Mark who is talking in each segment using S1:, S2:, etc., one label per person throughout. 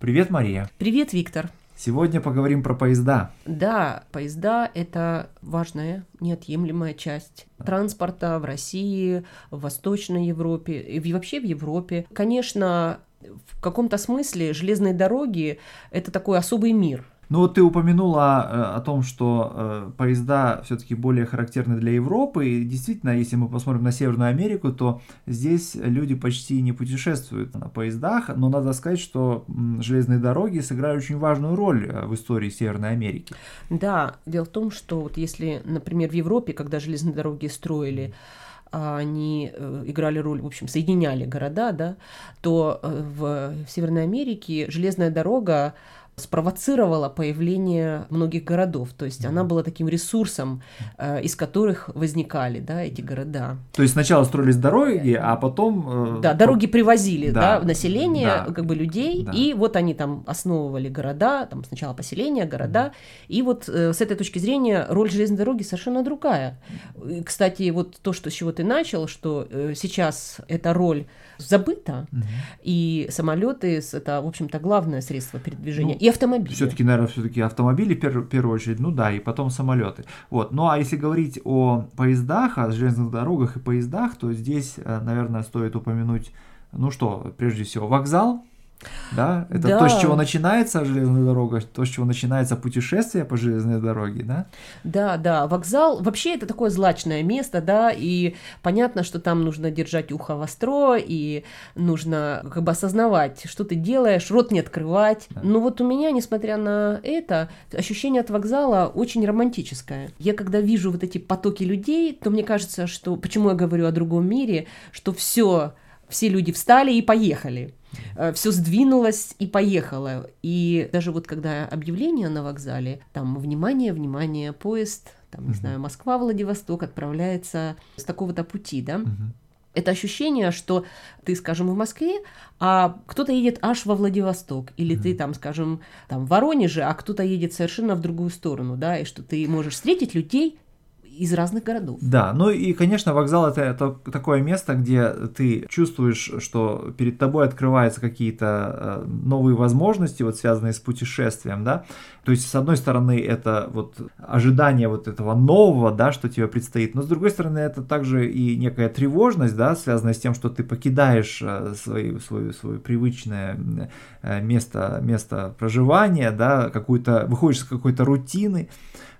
S1: Привет, Мария.
S2: Привет, Виктор.
S1: Сегодня поговорим про поезда.
S2: Да, поезда – это важная, неотъемлемая часть транспорта в России, в Восточной Европе и вообще в Европе. Конечно, в каком-то смысле железные дороги – это такой особый мир –
S1: ну вот ты упомянула э, о том, что э, поезда все-таки более характерны для Европы. И действительно, если мы посмотрим на Северную Америку, то здесь люди почти не путешествуют на поездах. Но надо сказать, что железные дороги сыграли очень важную роль э, в истории Северной Америки.
S2: Да, дело в том, что вот если, например, в Европе, когда железные дороги строили, а они играли роль, в общем, соединяли города, да, то в Северной Америке железная дорога спровоцировала появление многих городов. То есть она была таким ресурсом, э, из которых возникали да, эти города.
S1: То есть сначала строились дороги, а потом...
S2: Э, да, дороги привозили да, да, население, да, как бы людей, да. и вот они там основывали города, там сначала поселения, города. И вот э, с этой точки зрения роль железной дороги совершенно другая. И, кстати, вот то, что с чего ты начал, что сейчас эта роль забыта, угу. и самолеты это, в общем-то, главное средство передвижения. И автомобили.
S1: Все-таки, наверное, все-таки автомобили в первую очередь, ну да, и потом самолеты. Вот. Ну а если говорить о поездах, о железных дорогах и поездах, то здесь, э, наверное, стоит упомянуть, ну что, прежде всего, вокзал, да, это да. то, с чего начинается железная дорога, то, с чего начинается путешествие по железной дороге, да?
S2: Да, да, вокзал вообще это такое злачное место, да, и понятно, что там нужно держать ухо востро, и нужно как бы осознавать, что ты делаешь, рот не открывать. Да. Но вот у меня, несмотря на это, ощущение от вокзала очень романтическое. Я когда вижу вот эти потоки людей, то мне кажется, что, почему я говорю о другом мире, что все все люди встали и поехали. Э, все сдвинулось и поехало. И даже вот когда объявление на вокзале, там внимание, внимание, поезд, там, не знаю, Москва, Владивосток отправляется с такого-то пути, да. Это ощущение, что ты, скажем, в Москве, а кто-то едет аж во Владивосток, или mm-hmm. ты там, скажем, там в Воронеже, а кто-то едет совершенно в другую сторону, да, и что ты можешь встретить людей из разных городов.
S1: Да, ну и, конечно, вокзал это, это такое место, где ты чувствуешь, что перед тобой открываются какие-то э, новые возможности, вот связанные с путешествием, да. То есть, с одной стороны, это вот ожидание вот этого нового, да, что тебе предстоит, но с другой стороны, это также и некая тревожность, да, связанная с тем, что ты покидаешь э, свои, свое, свое привычное э, место, место проживания, да, какую-то, выходишь из какой-то рутины,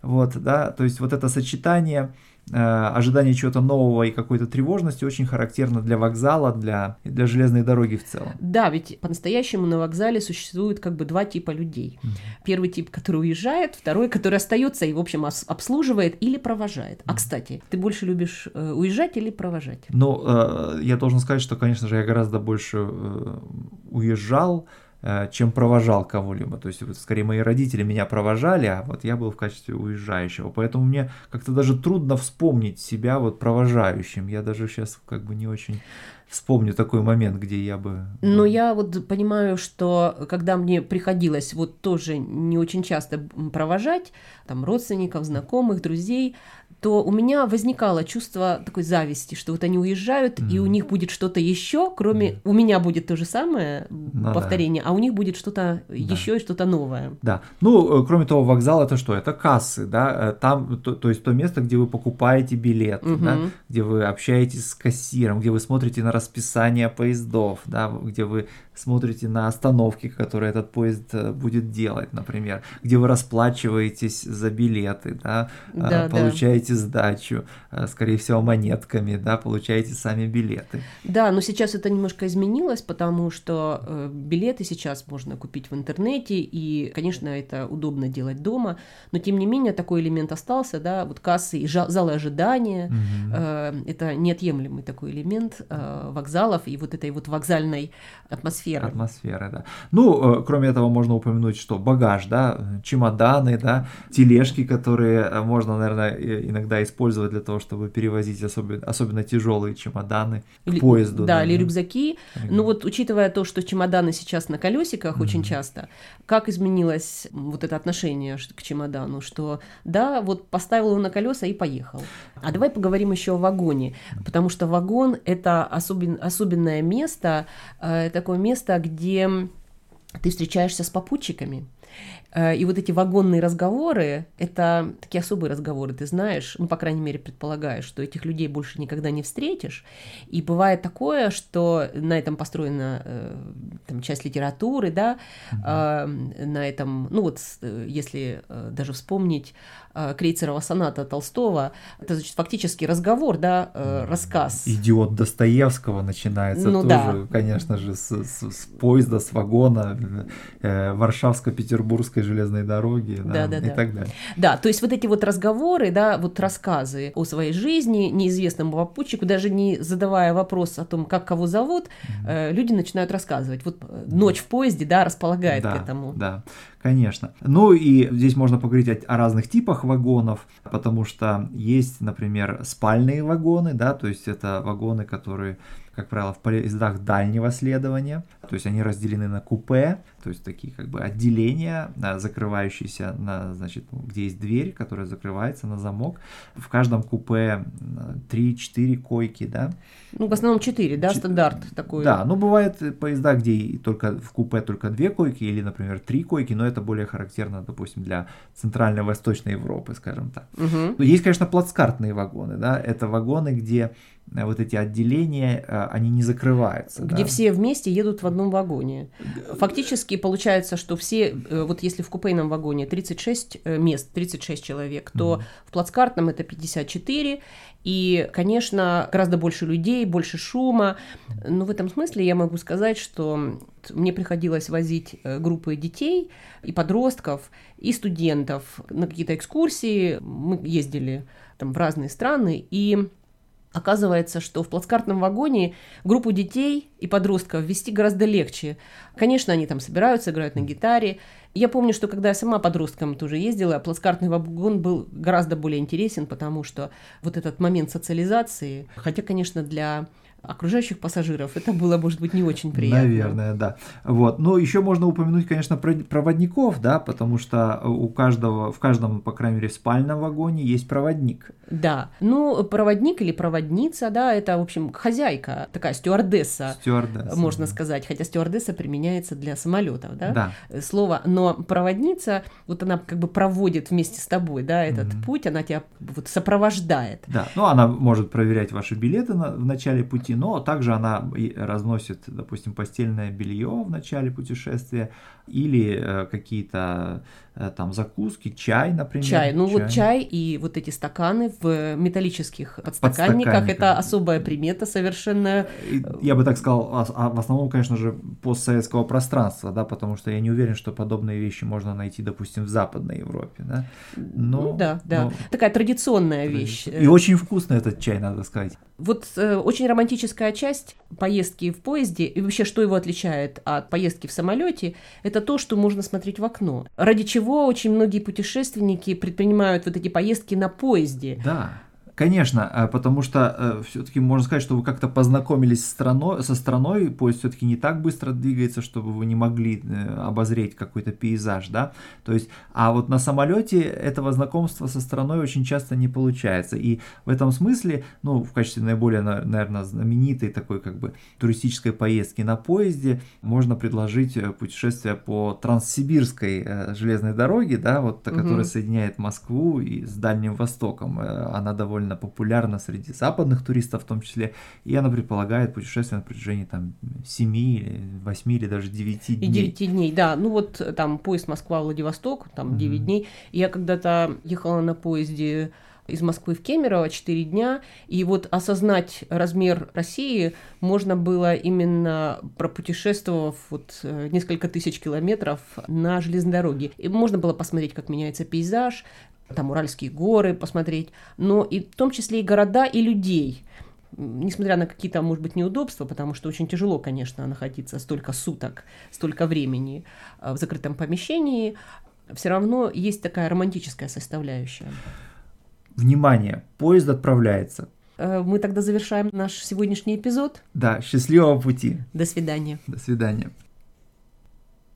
S1: вот, да, то есть вот это сочетание э, ожидания чего-то нового и какой-то тревожности очень характерно для вокзала, для, для железной дороги в целом.
S2: Да, ведь по-настоящему на вокзале существует как бы два типа людей. Mm-hmm. Первый тип, который уезжает, второй, который остается и, в общем, обслуживает или провожает. Mm-hmm. А, кстати, ты больше любишь э, уезжать или провожать?
S1: Ну, э, я должен сказать, что, конечно же, я гораздо больше э, уезжал, чем провожал кого-либо. То есть, вот, скорее, мои родители меня провожали, а вот я был в качестве уезжающего. Поэтому мне как-то даже трудно вспомнить себя вот провожающим. Я даже сейчас как бы не очень вспомню такой момент, где я бы...
S2: Ну, я вот понимаю, что когда мне приходилось вот тоже не очень часто провожать, там, родственников, знакомых, друзей, то у меня возникало чувство такой зависти, что вот они уезжают, mm. и у них будет что-то еще, кроме mm. у меня будет то же самое ну, повторение, да. а у них будет что-то да. еще и что-то новое.
S1: Да. Ну, э, кроме того, вокзал это что? Это кассы, да, э, там, то, то есть то место, где вы покупаете билет, mm-hmm. да, где вы общаетесь с кассиром, где вы смотрите на расписание поездов, да, где вы смотрите на остановки, которые этот поезд э, будет делать, например, где вы расплачиваетесь за билеты, да, да получаете да. сдачу, скорее всего, монетками, да, получаете сами билеты.
S2: Да, но сейчас это немножко изменилось, потому что э, билеты сейчас можно купить в интернете, и, конечно, это удобно делать дома, но тем не менее такой элемент остался, да, вот кассы и залы ожидания, угу. э, это неотъемлемый такой элемент э, вокзалов и вот этой вот вокзальной атмосферы.
S1: Атмосфера, да. Ну, э, кроме этого, можно упомянуть, что багаж, да, чемоданы, да, тележки, которые э, можно, наверное, иногда использовать для того, чтобы перевозить особенно, особенно тяжелые чемоданы
S2: или,
S1: к поезду.
S2: Да, да, или рюкзаки. Рюкзак. Ну вот, учитывая то, что чемоданы сейчас на колесиках mm-hmm. очень часто, как изменилось вот это отношение к чемодану, что да, вот поставил его на колеса и поехал. А давай поговорим еще о вагоне, потому что вагон это особен, особенное место, э, такое место, где ты встречаешься с попутчиками. Э, и вот эти вагонные разговоры, это такие особые разговоры, ты знаешь, ну, по крайней мере, предполагаешь, что этих людей больше никогда не встретишь. И бывает такое, что на этом построена э, там, часть литературы, да, mm-hmm. на этом, ну вот, если даже вспомнить Крейцерова соната Толстого, это, значит, фактически разговор, да, рассказ.
S1: Идиот Достоевского начинается ну, тоже, да. конечно же, с, с, с поезда, с вагона, э, Варшавско-Петербургской железной дороги да, да, да, и да. так далее.
S2: Да, то есть вот эти вот разговоры, да, вот рассказы о своей жизни неизвестному попутчику, даже не задавая вопрос о том, как кого зовут, mm-hmm. люди начинают рассказывать. Вот э, ночь в поезде, да, располагает
S1: да,
S2: к этому.
S1: Да, конечно. Ну и здесь можно поговорить о, о разных типах вагонов, потому что есть, например, спальные вагоны, да, то есть это вагоны, которые как правило, в поездах дальнего следования, то есть они разделены на купе, то есть такие как бы отделения, закрывающиеся на, значит, где есть дверь, которая закрывается на замок. В каждом купе 3-4 койки, да.
S2: Ну, в основном 4, да, Ч... стандарт такой.
S1: Да, ну бывает поезда, где только в купе только 2 койки или, например, 3 койки, но это более характерно, допустим, для Центральной Восточной Европы, скажем так. Угу. Есть, конечно, плацкартные вагоны, да, это вагоны, где вот эти отделения, э, они не закрываются.
S2: Где
S1: да?
S2: все вместе едут в одном вагоне. Фактически получается, что все, э, вот если в купейном вагоне 36 мест, 36 человек, то mm в плацкартном это 54, и, конечно, гораздо больше людей, больше шума. Но в этом смысле я могу сказать, что мне приходилось возить группы детей и подростков, и студентов на какие-то экскурсии. Мы ездили там в разные страны, и Оказывается, что в плацкартном вагоне группу детей и подростков вести гораздо легче. Конечно, они там собираются, играют на гитаре. Я помню, что когда я сама подростком тоже ездила, плацкартный вагон был гораздо более интересен, потому что вот этот момент социализации, хотя, конечно, для окружающих пассажиров, это было, может быть, не очень приятно.
S1: Наверное, да. Вот. Но еще можно упомянуть, конечно, проводников, да, потому что у каждого, в каждом, по крайней мере, спальном вагоне есть проводник.
S2: Да. Ну, проводник или проводница, да, это, в общем, хозяйка, такая стюардесса, стюардесса можно да. сказать, хотя стюардесса применяется для самолетов, да, да. слово, но проводница, вот она как бы проводит вместе с тобой, да, этот mm-hmm. путь, она тебя вот сопровождает.
S1: Да, ну, она может проверять ваши билеты на, в начале пути, пути, но также она разносит, допустим, постельное белье в начале путешествия или э, какие-то там закуски, чай, например.
S2: Чай, ну чай. вот чай и вот эти стаканы в металлических подстаканниках, подстаканниках. это особая примета совершенно.
S1: Я бы так сказал, а, а в основном, конечно же, постсоветского пространства, да, потому что я не уверен, что подобные вещи можно найти, допустим, в Западной Европе, да.
S2: Но, ну да, да, но... такая традиционная вещь.
S1: И очень вкусный этот чай, надо сказать.
S2: Вот э, очень романтическая часть поездки в поезде и вообще что его отличает от поездки в самолете, это то, что можно смотреть в окно. Ради чего очень многие путешественники предпринимают вот эти поездки на поезде.
S1: Да. Конечно, а, потому что э, все-таки можно сказать, что вы как-то познакомились страной, со страной, поезд все-таки не так быстро двигается, чтобы вы не могли э, обозреть какой-то пейзаж, да. То есть, а вот на самолете этого знакомства со страной очень часто не получается. И в этом смысле, ну, в качестве наиболее, наверное, знаменитой такой как бы туристической поездки на поезде можно предложить э, путешествие по Транссибирской железной дороге, да, вот, угу. которая соединяет Москву и с Дальним Востоком. Она довольно довольно популярна среди западных туристов в том числе, и она предполагает путешествие на протяжении там 7 или 8 или даже 9 дней.
S2: И 9 дней, да. Ну вот там поезд Москва-Владивосток, там 9 mm-hmm. дней. Я когда-то ехала на поезде из Москвы в Кемерово 4 дня, и вот осознать размер России можно было именно пропутешествовав вот э, несколько тысяч километров на железной дороге. И можно было посмотреть, как меняется пейзаж, там Уральские горы посмотреть, но и в том числе и города, и людей несмотря на какие-то, может быть, неудобства, потому что очень тяжело, конечно, находиться столько суток, столько времени э, в закрытом помещении, все равно есть такая романтическая составляющая.
S1: Внимание, поезд отправляется.
S2: Э, мы тогда завершаем наш сегодняшний эпизод.
S1: Да, счастливого пути.
S2: До свидания.
S1: До свидания.